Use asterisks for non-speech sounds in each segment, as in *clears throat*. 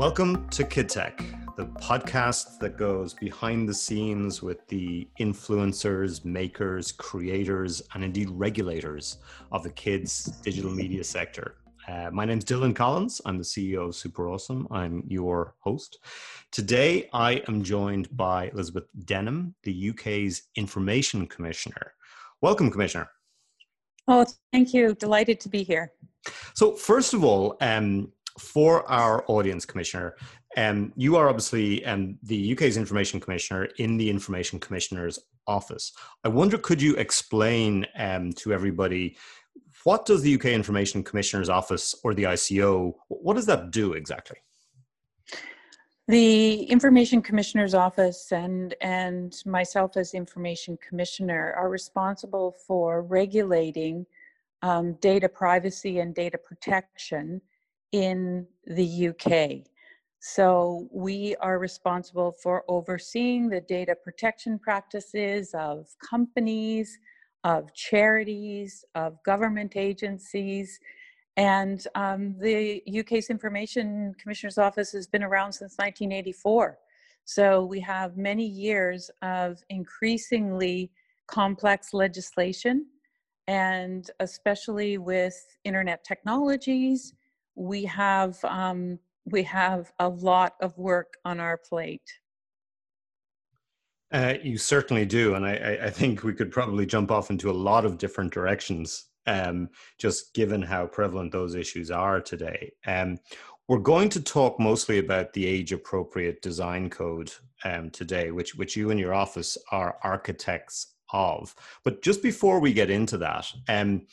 Welcome to Kid Tech, the podcast that goes behind the scenes with the influencers, makers, creators, and indeed regulators of the kids' digital media sector. Uh, my name is Dylan Collins. I'm the CEO of SuperAwesome. I'm your host. Today, I am joined by Elizabeth Denham, the UK's Information Commissioner. Welcome, Commissioner. Oh, thank you. Delighted to be here. So, first of all, um, for our audience, Commissioner, um, you are obviously um, the UK's Information Commissioner in the Information Commissioner's office. I wonder, could you explain um, to everybody what does the UK Information Commissioner's office or the ICO? What does that do exactly? The Information Commissioner's Office and, and myself as Information Commissioner are responsible for regulating um, data privacy and data protection in the UK. So we are responsible for overseeing the data protection practices of companies, of charities, of government agencies. And um, the UK's Information Commissioner's Office has been around since 1984. So we have many years of increasingly complex legislation, and especially with internet technologies, we have um, we have a lot of work on our plate. Uh, you certainly do, and I, I, think we could probably jump off into a lot of different directions, um, just given how prevalent those issues are today. Um, we're going to talk mostly about the age-appropriate design code um, today, which which you and your office are architects of. But just before we get into that, um,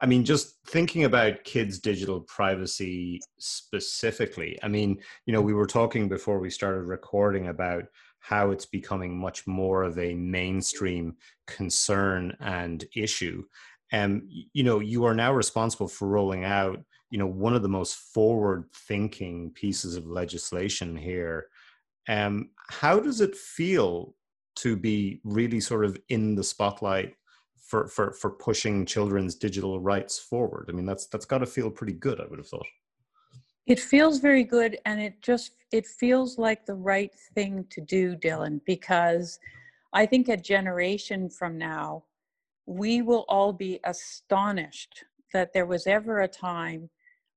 I mean, just thinking about kids' digital privacy specifically, I mean, you know, we were talking before we started recording about how it's becoming much more of a mainstream concern and issue. And, you know, you are now responsible for rolling out, you know, one of the most forward thinking pieces of legislation here. Um, how does it feel to be really sort of in the spotlight for for for pushing children's digital rights forward. I mean, that's that's got to feel pretty good. I would have thought. It feels very good, and it just it feels like the right thing to do, Dylan, because I think a generation from now, we will all be astonished that there was ever a time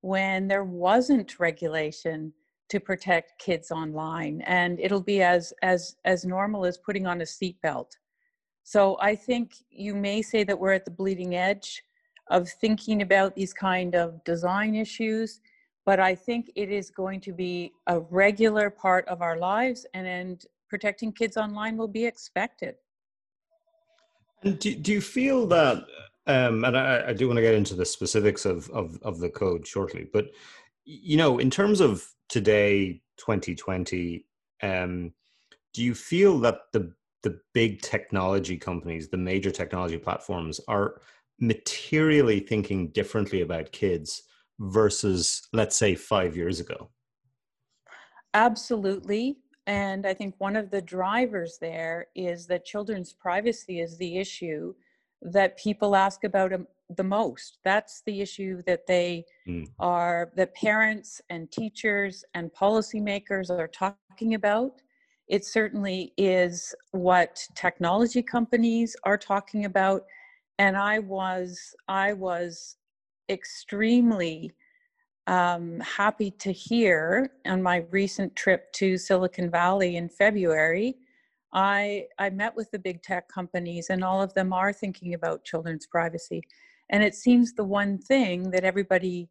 when there wasn't regulation to protect kids online and it'll be as as as normal as putting on a seatbelt so I think you may say that we're at the bleeding edge of thinking about these kind of design issues, but I think it is going to be a regular part of our lives and, and protecting kids online will be expected. And do, do you feel that, um, and I, I do want to get into the specifics of, of, of the code shortly, but you know, in terms of today, 2020, um, do you feel that the the big technology companies, the major technology platforms are materially thinking differently about kids versus, let's say, five years ago? Absolutely. And I think one of the drivers there is that children's privacy is the issue that people ask about the most. That's the issue that they mm. are, that parents and teachers and policymakers are talking about it certainly is what technology companies are talking about. And I was, I was extremely um, happy to hear on my recent trip to Silicon Valley in February. I, I met with the big tech companies, and all of them are thinking about children's privacy. And it seems the one thing that everybody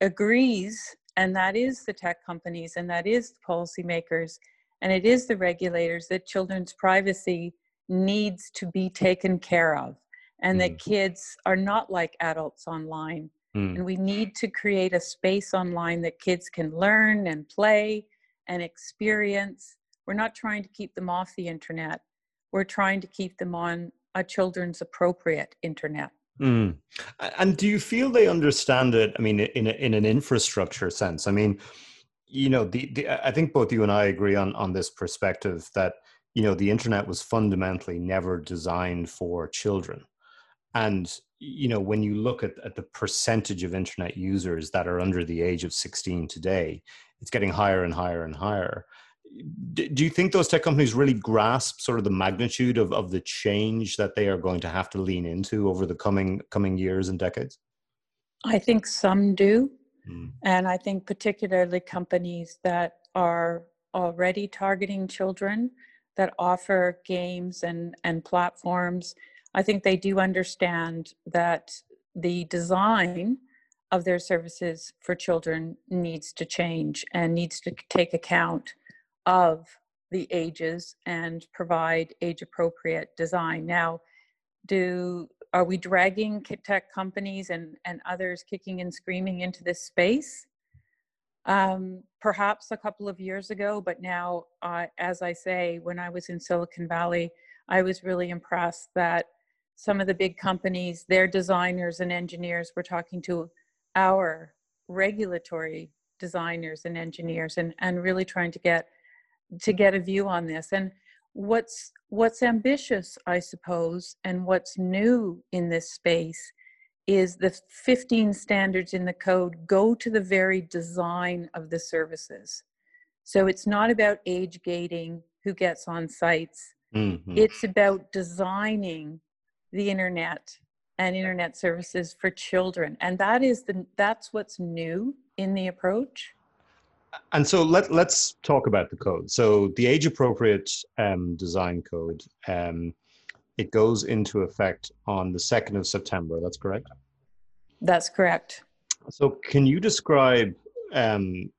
agrees, and that is the tech companies, and that is the policymakers, and it is the regulators that children's privacy needs to be taken care of and mm. that kids are not like adults online mm. and we need to create a space online that kids can learn and play and experience we're not trying to keep them off the internet we're trying to keep them on a children's appropriate internet mm. and do you feel they understand it i mean in, a, in an infrastructure sense i mean you know the, the i think both you and i agree on on this perspective that you know the internet was fundamentally never designed for children and you know, when you look at, at the percentage of internet users that are under the age of 16 today, it's getting higher and higher and higher. Do you think those tech companies really grasp sort of the magnitude of, of the change that they are going to have to lean into over the coming coming years and decades? I think some do. Mm. And I think particularly companies that are already targeting children that offer games and, and platforms, I think they do understand that the design of their services for children needs to change and needs to take account of the ages and provide age appropriate design. Now, do are we dragging tech companies and, and others kicking and screaming into this space? Um, perhaps a couple of years ago, but now, uh, as I say, when I was in Silicon Valley, I was really impressed that some of the big companies, their designers and engineers were talking to our regulatory designers and engineers and, and really trying to get to get a view on this. And what's what's ambitious, I suppose, and what's new in this space is the 15 standards in the code go to the very design of the services. So it's not about age gating who gets on sites. Mm-hmm. It's about designing the internet and internet services for children. And that is the that's what's new in the approach. And so let let's talk about the code. So the age appropriate um, design code um, it goes into effect on the 2nd of September. That's correct? That's correct. So, can you describe, um,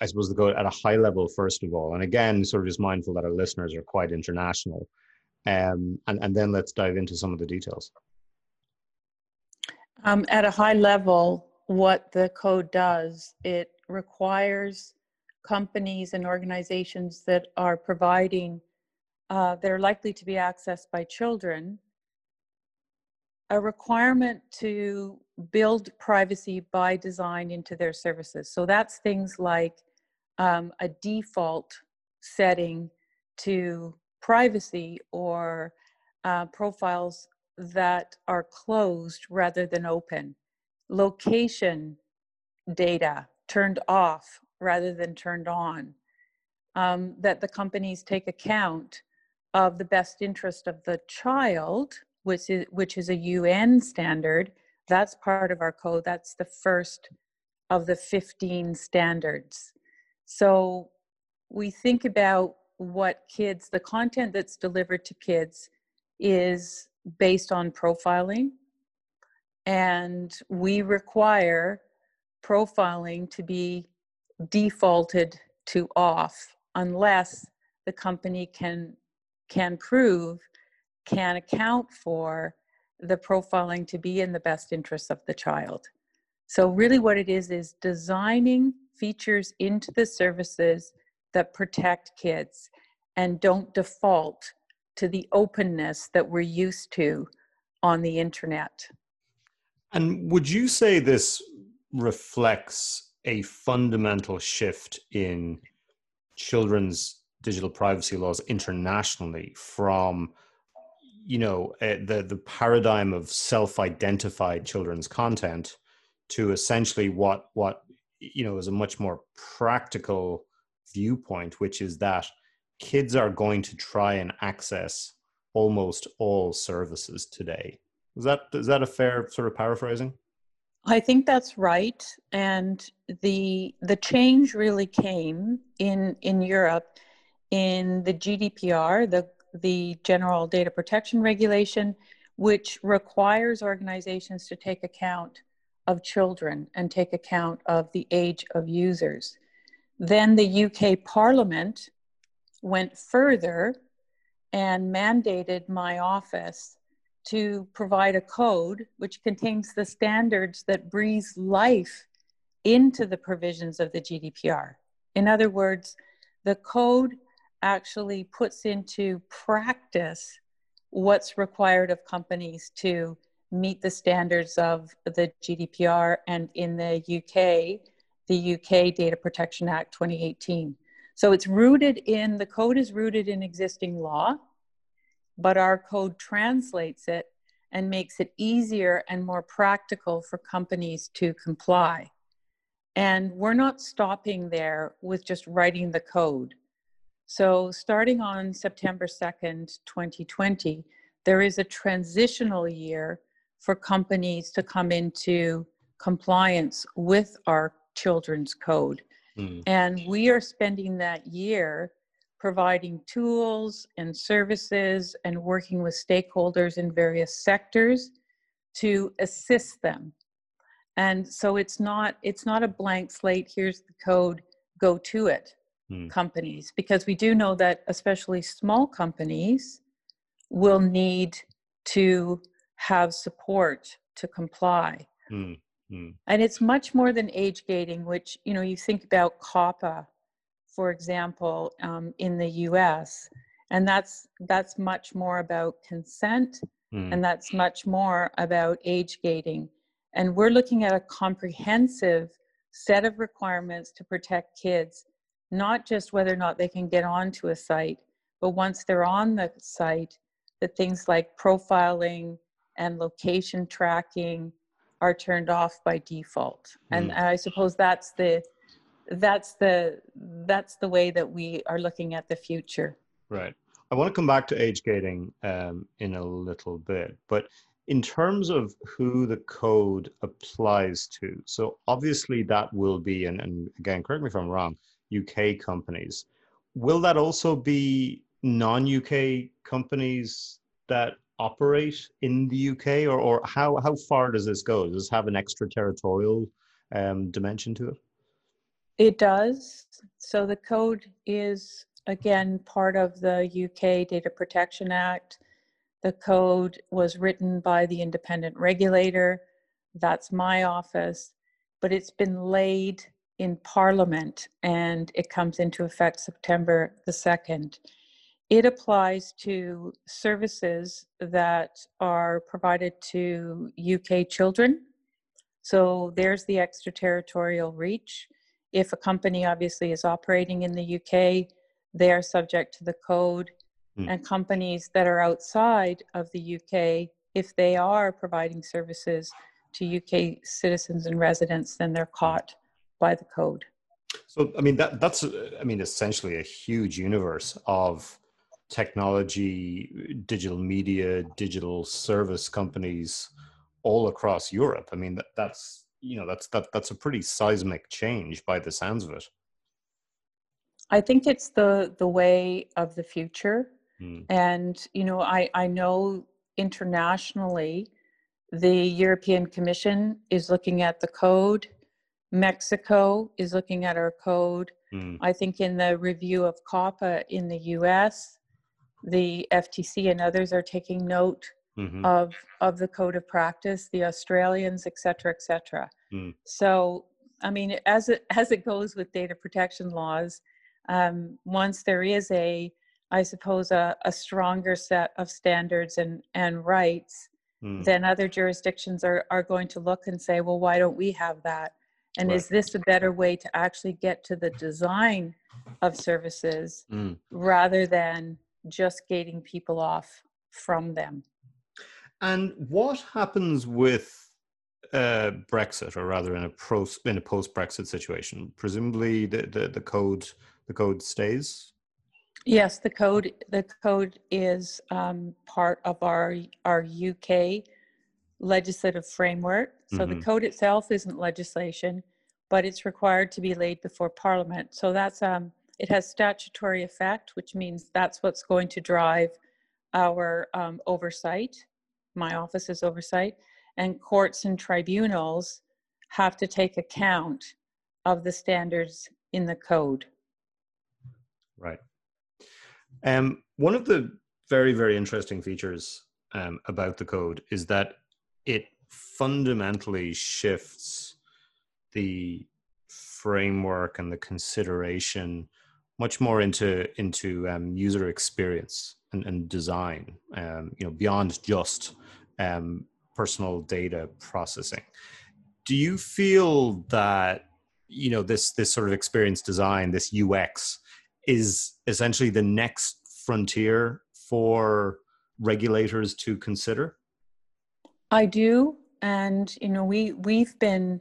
I suppose, the code at a high level, first of all? And again, sort of just mindful that our listeners are quite international. Um, and, and then let's dive into some of the details. Um, at a high level, what the code does, it requires companies and organizations that are providing uh, that are likely to be accessed by children a requirement to build privacy by design into their services. So that's things like um, a default setting to privacy or uh, profiles that are closed rather than open, location data turned off rather than turned on, um, that the companies take account of the best interest of the child, which is, which is a UN standard. That's part of our code. That's the first of the 15 standards. So we think about what kids, the content that's delivered to kids is based on profiling. And we require profiling to be defaulted to off unless the company can can prove can account for the profiling to be in the best interest of the child. So, really, what it is is designing features into the services that protect kids and don't default to the openness that we're used to on the internet. And would you say this reflects a fundamental shift in children's digital privacy laws internationally from you know uh, the the paradigm of self-identified children's content to essentially what what you know is a much more practical viewpoint which is that kids are going to try and access almost all services today. Is that is that a fair sort of paraphrasing i think that's right and the the change really came in in europe in the gdpr the the General Data Protection Regulation, which requires organizations to take account of children and take account of the age of users. Then the UK Parliament went further and mandated my office to provide a code which contains the standards that breathe life into the provisions of the GDPR. In other words, the code actually puts into practice what's required of companies to meet the standards of the GDPR and in the UK, the UK Data Protection Act 2018. So it's rooted in, the code is rooted in existing law, but our code translates it and makes it easier and more practical for companies to comply. And we're not stopping there with just writing the code. So, starting on September 2nd, 2020, there is a transitional year for companies to come into compliance with our children's code. Mm. And we are spending that year providing tools and services and working with stakeholders in various sectors to assist them and so it's not it's not a blank slate here's the code go to it mm. companies because we do know that especially small companies will need to have support to comply mm. Mm. and it's much more than age gating which you know you think about COPPA for example um, in the us and that's that's much more about consent hmm. and that's much more about age gating and we're looking at a comprehensive set of requirements to protect kids, not just whether or not they can get onto a site, but once they're on the site, that things like profiling and location tracking are turned off by default. Mm. And, and I suppose that's the that's the that's the way that we are looking at the future. Right. I want to come back to age gating um, in a little bit, but in terms of who the code applies to, so obviously that will be, and, and again, correct me if I'm wrong, UK companies. Will that also be non UK companies that operate in the UK, or, or how, how far does this go? Does this have an extraterritorial um, dimension to it? It does. So the code is, again, part of the UK Data Protection Act the code was written by the independent regulator. That's my office. But it's been laid in Parliament and it comes into effect September the 2nd. It applies to services that are provided to UK children. So there's the extraterritorial reach. If a company obviously is operating in the UK, they are subject to the code mm. and companies that are outside of the UK, if they are providing services to UK citizens and residents, then they're caught by the code. So, I mean, that that's, I mean, essentially a huge universe of technology, digital media, digital service companies all across Europe. I mean, that, that's, you know, that's, that, that's a pretty seismic change by the sounds of it. I think it's the, the way of the future. Mm. And, you know, I, I know internationally the European Commission is looking at the code. Mexico is looking at our code. Mm. I think in the review of COPPA in the US, the FTC and others are taking note mm-hmm. of of the code of practice, the Australians, et cetera, et cetera. Mm. So, I mean, as it *laughs* as it goes with data protection laws, um, once there is a I suppose, a, a stronger set of standards and, and rights, mm. then other jurisdictions are, are going to look and say, well, why don't we have that? And right. is this a better way to actually get to the design of services mm. rather than just gating people off from them? And what happens with uh, Brexit, or rather in a pro in a post Brexit situation? Presumably, the, the, the code the code stays. Yes, the code, the code is um, part of our, our UK legislative framework. So the Mhm. code itself isn't legislation, but it's required to be laid before Parliament. So that's, um, it has statutory effect, which means that's what's going to drive our um, oversight, my office's oversight, and courts and tribunals have to take account of the standards in the code. Right. Um, one of the very, very interesting features um, about the code is that it fundamentally shifts the framework and the consideration much more into into um, user experience and, and design. Um, you know, beyond just um, personal data processing. Do you feel that you know this this sort of experience design, this UX, is essentially the next frontier for regulators to consider? I do, and you know, we we've been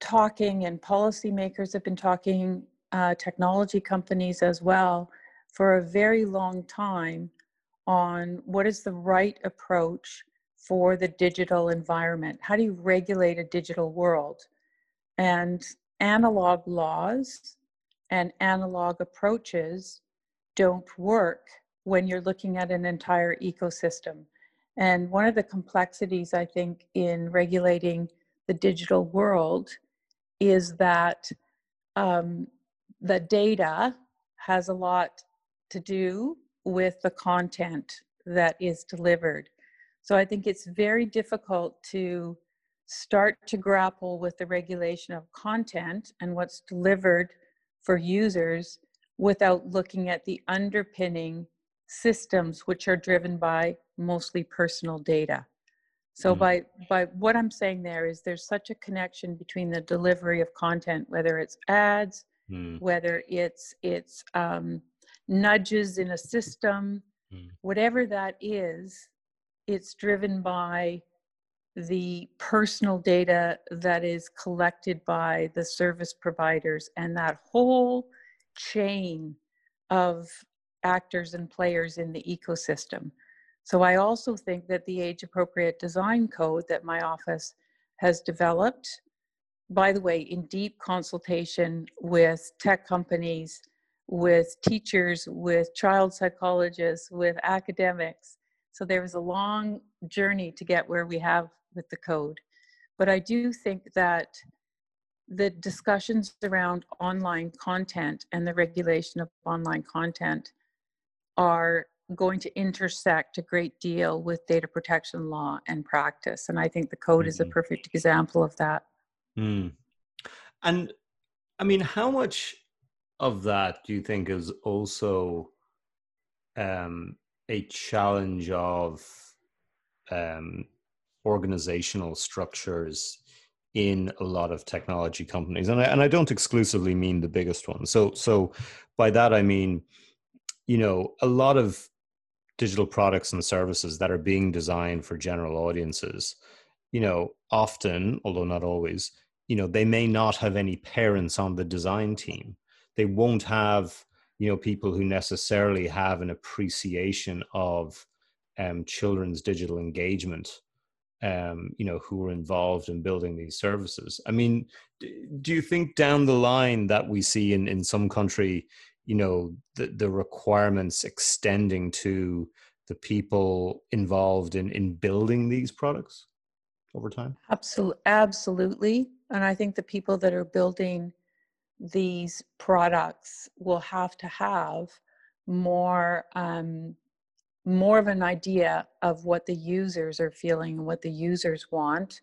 talking, and policymakers have been talking, uh, technology companies as well, for a very long time on what is the right approach for the digital environment. How do you regulate a digital world? And analog laws and analog approaches don't work when you're looking at an entire ecosystem. And one of the complexities, I think, in regulating the digital world is that um, the data has a lot to do with the content that is delivered. So I think it's very difficult to start to grapple with the regulation of content and what's delivered for users without looking at the underpinning systems which are driven by mostly personal data. So mm. by by what I'm saying there is there's such a connection between the delivery of content, whether it's ads, mm. whether it's it's um, nudges in a system, mm. whatever that is, it's driven by the personal data that is collected by the service providers and that whole chain of actors and players in the ecosystem. So I also think that the age appropriate design code that my office has developed, by the way, in deep consultation with tech companies, with teachers, with child psychologists, with academics. So there was a long journey to get where we have with the code. But I do think that the discussions around online content and the regulation of online content are going to intersect a great deal with data protection law and practice. And I think the code mm-hmm. is a mm-hmm. perfect example of that. Mm. And I mean, how much of that do you think is also um, a challenge of um, organizational structures in a lot of technology companies. And I, and I don't exclusively mean the biggest ones. So so by that i mean you know a lot of digital products and services that are being designed for general audiences you know often although not always you know they may not have any parents on the design team. They won't have you know people who necessarily have an appreciation of um, children's digital engagement um, you know, who are involved in building these services. I mean, do you think down the line that we see in, in some country, you know, the, the requirements extending to the people involved in, in building these products over time? Absolutely. Absolutely. And I think the people that are building these products will have to have more um, more of an idea of what the users are feeling and what the users want,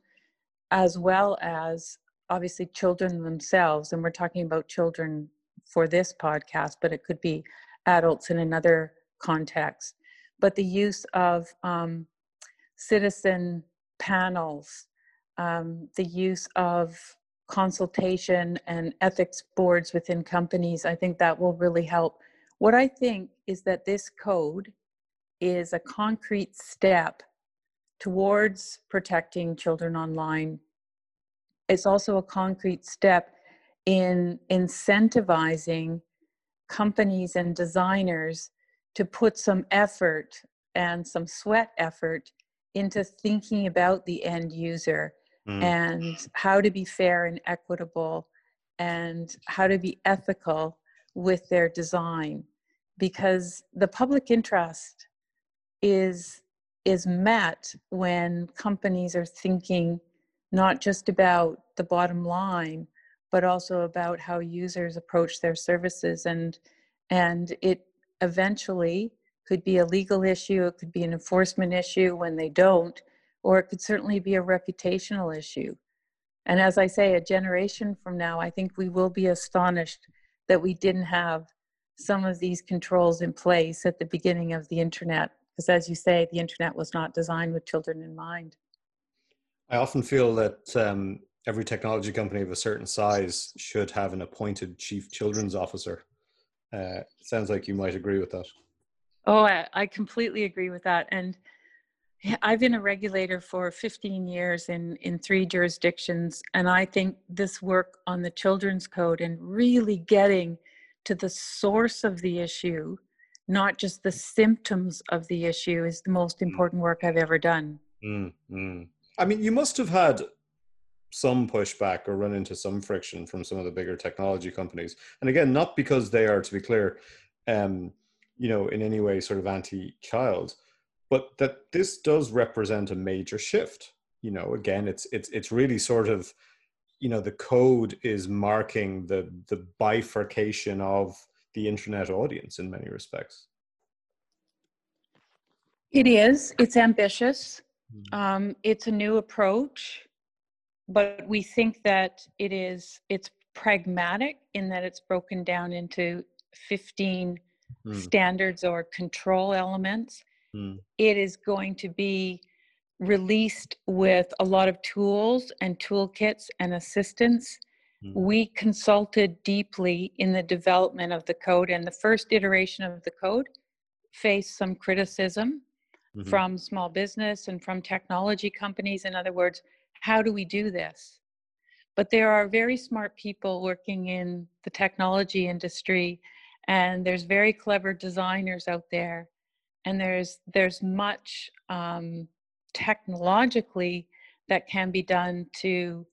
as well as obviously children themselves. And we're talking about children for this podcast, but it could be adults in another context. But the use of um, citizen panels, um, the use of consultation and ethics boards within companies, I think that will really help. What I think is that this code is a concrete step towards protecting children online. It's also a concrete step in incentivizing companies and designers to put some effort and some sweat effort into thinking about the end user mm. and how to be fair and equitable and how to be ethical with their design because the public interest is is met when companies are thinking not just about the bottom line but also about how users approach their services and and it eventually could be a legal issue it could be an enforcement issue when they don't or it could certainly be a reputational issue. And as i say a generation from now i think we will be astonished that we didn't have some of these controls in place at the beginning of the internet because as you say the internet was not designed with children in mind. I often feel that um, every technology company of a certain size should have an appointed chief children's officer. Uh, sounds like you might agree with that. Oh I, I completely agree with that. And I've been a regulator for 15 years in, in three jurisdictions, and I think this work on the children's code and really getting to the source of the issue, not just the symptoms of the issue, is the most mm. important work I've ever done. Mm-hmm. I mean, you must have had some pushback or run into some friction from some of the bigger technology companies. And again, not because they are, to be clear, um, you know, in any way sort of anti-child, but that this does represent a major shift. You know, again, it's it's it's really sort of, you know, the code is marking the the bifurcation of the internet audience in many respects. It is. It's ambitious. Hmm. Um, it's a new approach, but we think that it is. It's pragmatic in that it's broken down into 15 mm. standards or control elements mm. it is going to be released with a lot of tools and toolkits and assistance. Mm. We consulted deeply in the development of the code, and the first iteration of the code faced some criticism mm-hmm. from small business and from technology companies. In other words, how do we do this? But there are very smart people working in the technology industry, and there's very clever designers out there and there's there's much um, technologically that can be done to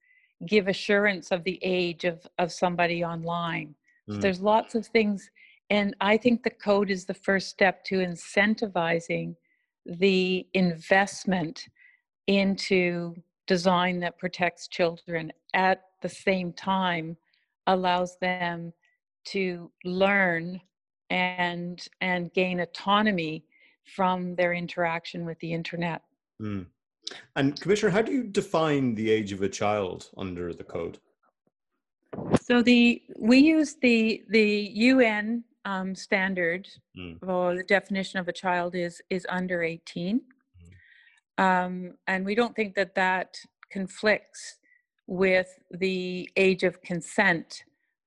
give assurance of the age of of somebody online mm. so there's lots of things and i think the code is the first step to incentivizing the investment into design that protects children at the same time allows them to learn and and gain autonomy from their interaction with the internet. Mm. And Commissioner, how do you define the age of a child under the code? So the we use the the UN um, standard, mm. or the definition of a child is is under 18, mm. um, and we don't think that that conflicts with the age of consent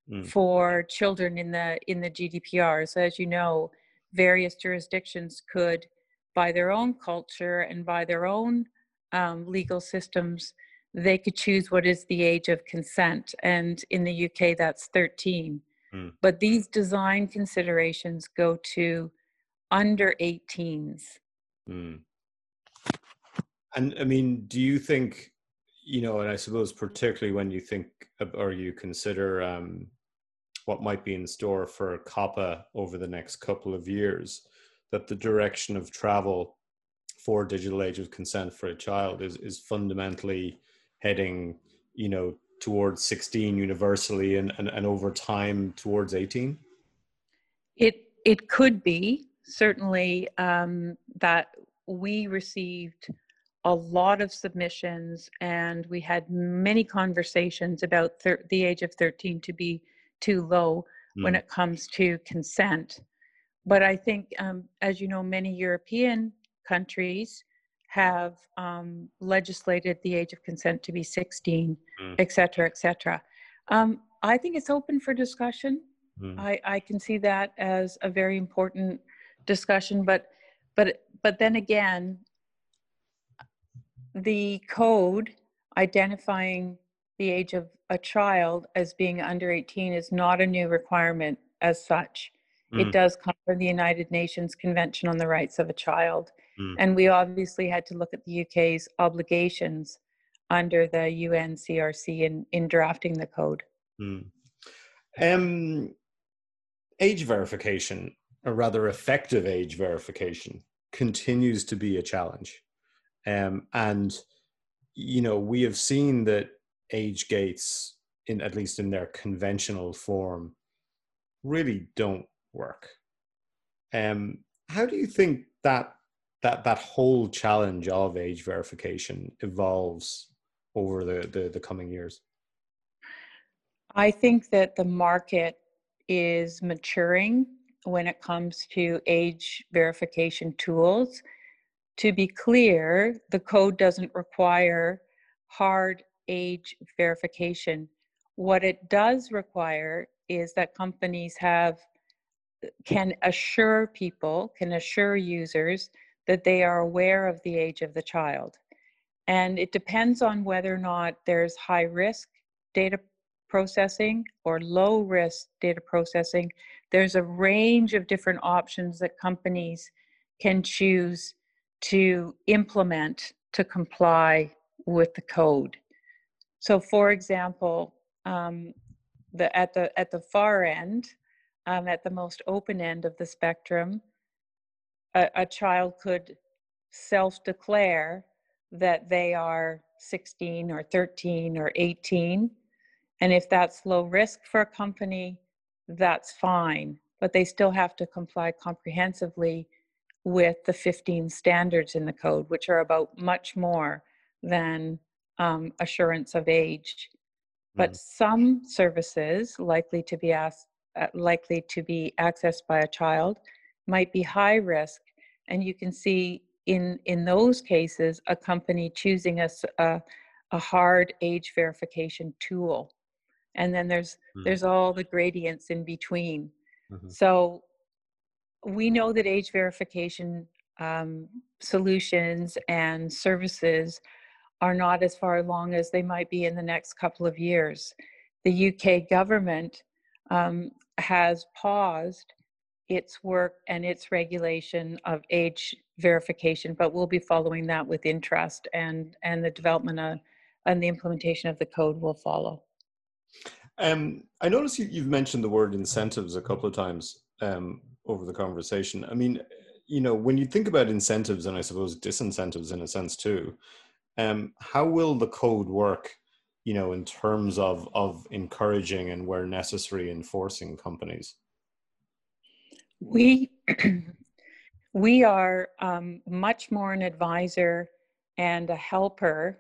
mm. for children in the in the GDPR. So as you know, various jurisdictions could, by their own culture and by their own um, legal systems, they could choose what is the age of consent. And in the UK, that's 13. Mm. But these design considerations go to under 18s. Mm. And I mean, do you think, you know, and I suppose particularly when you think or you consider um, what might be in store for COPPA over the next couple of years, that the direction of travel for digital age of consent for a child is, is fundamentally heading, you know, towards 16 universally and, and, and over time towards 18? It, it could be certainly um, that we received a lot of submissions and we had many conversations about thir- the age of 13 to be too low mm. when it comes to consent. But I think, um, as you know, many European countries have um, legislated the age of consent to be 16, mm. et cetera, et cetera. Um, I think it's open for discussion. Mm. I, I can see that as a very important discussion, but but but then again, the code identifying the age of a child as being under 18 is not a new requirement as such. Mm. It does come from the United Nations Convention on the Rights of a Child. Mm. And we obviously had to look at the UK's obligations under the UNCRC in, in drafting the code. Mm. Um, age verification, or rather effective age verification, continues to be a challenge. Um, and, you know, we have seen that age gates in at least in their conventional form really don't work. Um how do you think that that that whole challenge of age verification evolves over the the, the coming years? I think that the market is maturing when it comes to age verification tools. To be clear the code doesn't require hard age verification. What it does require is that companies have can assure people, can assure users that they are aware of the age of the child. And it depends on whether or not there's high risk data processing or low risk data processing. There's a range of different options that companies can choose to implement to comply with the code. So, for example, um, the, at the at the far end, um, at the most open end of the spectrum, a, a child could self-declare that they are 16 or 13 or 18, and if that's low risk for a company, that's fine. But they still have to comply comprehensively with the 15 standards in the code, which are about much more than um, assurance of age. But mm. some services likely to be asked, uh, likely to be accessed by a child might be high risk, and you can see in in those cases a company choosing a, a, a hard age verification tool, and then there's mm. there's all the gradients in between. Mm-hmm. So we know that age verification um, solutions and services are not as far along as they might be in the next couple of years. The UK government um, has paused its work and its regulation of age verification, but we'll be following that with interest and, and the development of, and the implementation of the code will follow. Um, I notice you, have mentioned the word incentives a couple of times um, over the conversation. I mean, you know, when you think about incentives and I suppose disincentives in a sense too, um, how will the code work, you know, in terms of, of encouraging and where necessary enforcing companies? We, *clears throat* we are um, much more an advisor and a helper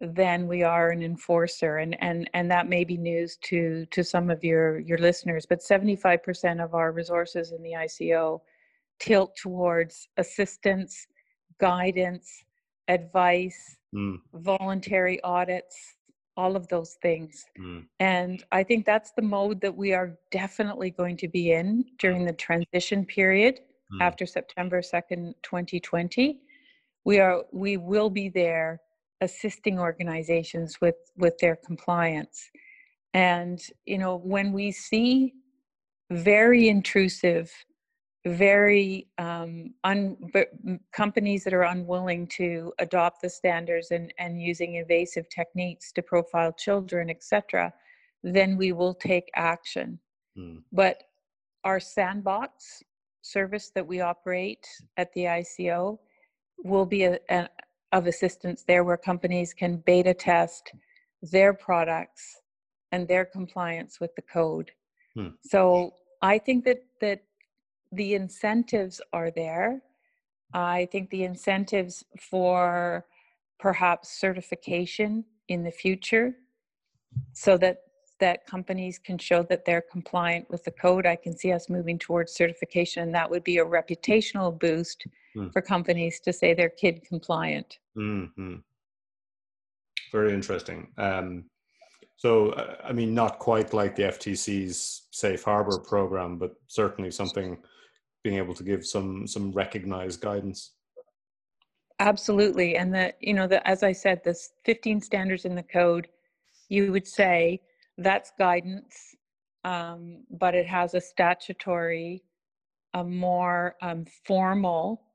than we are an enforcer and and and that may be news to to some of your your listeners but 75% of our resources in the ICO tilt towards assistance guidance advice mm. voluntary audits all of those things mm. and i think that's the mode that we are definitely going to be in during the transition period mm. after september 2nd 2020 we are we will be there assisting organizations with with their compliance and you know when we see very intrusive very um, un, companies that are unwilling to adopt the standards and, and using invasive techniques to profile children etc then we will take action mm. but our sandbox service that we operate at the ico will be a, a, of assistance there where companies can beta test their products and their compliance with the code. Hmm. So I think that that the incentives are there. I think the incentives for perhaps certification in the future so that that companies can show that they're compliant with the code. I can see us moving towards certification, and that would be a reputational boost mm. for companies to say they're kid compliant. Mm-hmm. Very interesting. Um, so, uh, I mean, not quite like the FTC's safe harbor program, but certainly something being able to give some some recognized guidance. Absolutely, and that you know, the, as I said, this 15 standards in the code, you would say that's guidance, um, but it has a statutory, a more um, formal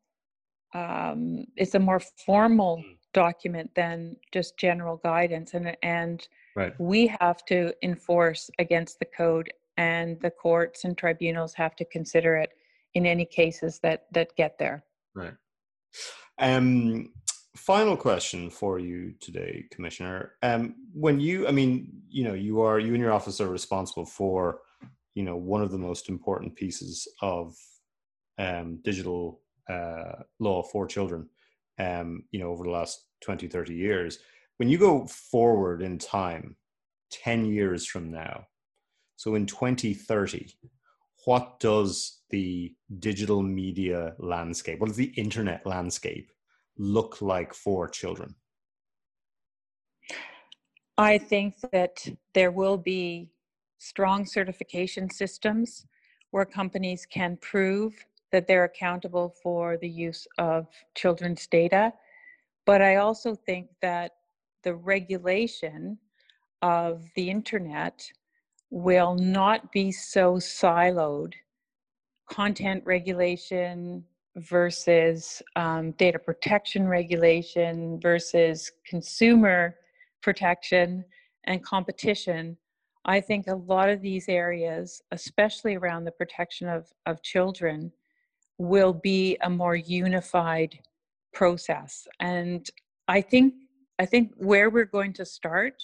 um, it's a more formal hmm. document than just general guidance and and right. we have to enforce against the code and the courts and tribunals have to consider it in any cases that that get there. Right. Um final question for you today commissioner. Um when you i mean you know you are you and your office are responsible for you know one of the most important pieces of um digital uh, law for children, um, you know, over the last 20, 30 years. When you go forward in time, 10 years from now, so in 2030, what does the digital media landscape, what does the internet landscape look like for children? I think that there will be strong certification systems where companies can prove that they're accountable for the use of children's data. But I also think that the regulation of the internet will not be so siloed. Content regulation versus um, data protection regulation versus consumer protection and competition. I think a lot of these areas, especially around the protection of, of children, will be a more unified process. And I think I think where we're going to start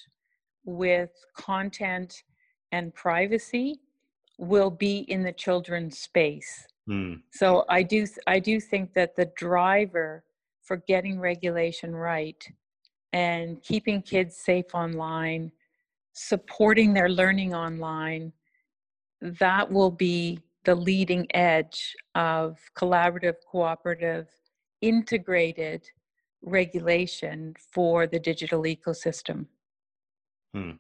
with content and privacy will be in the children's space. Mm. So I do I do think that the driver for getting regulation right and keeping kids safe online, supporting their learning online, that will be the leading edge of collaborative, cooperative, integrated regulation for the digital ecosystem. Hmm.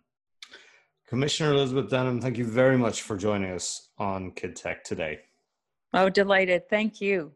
Commissioner Elizabeth Denham, thank you very much for joining us on Kid Tech today. Oh, delighted. Thank you.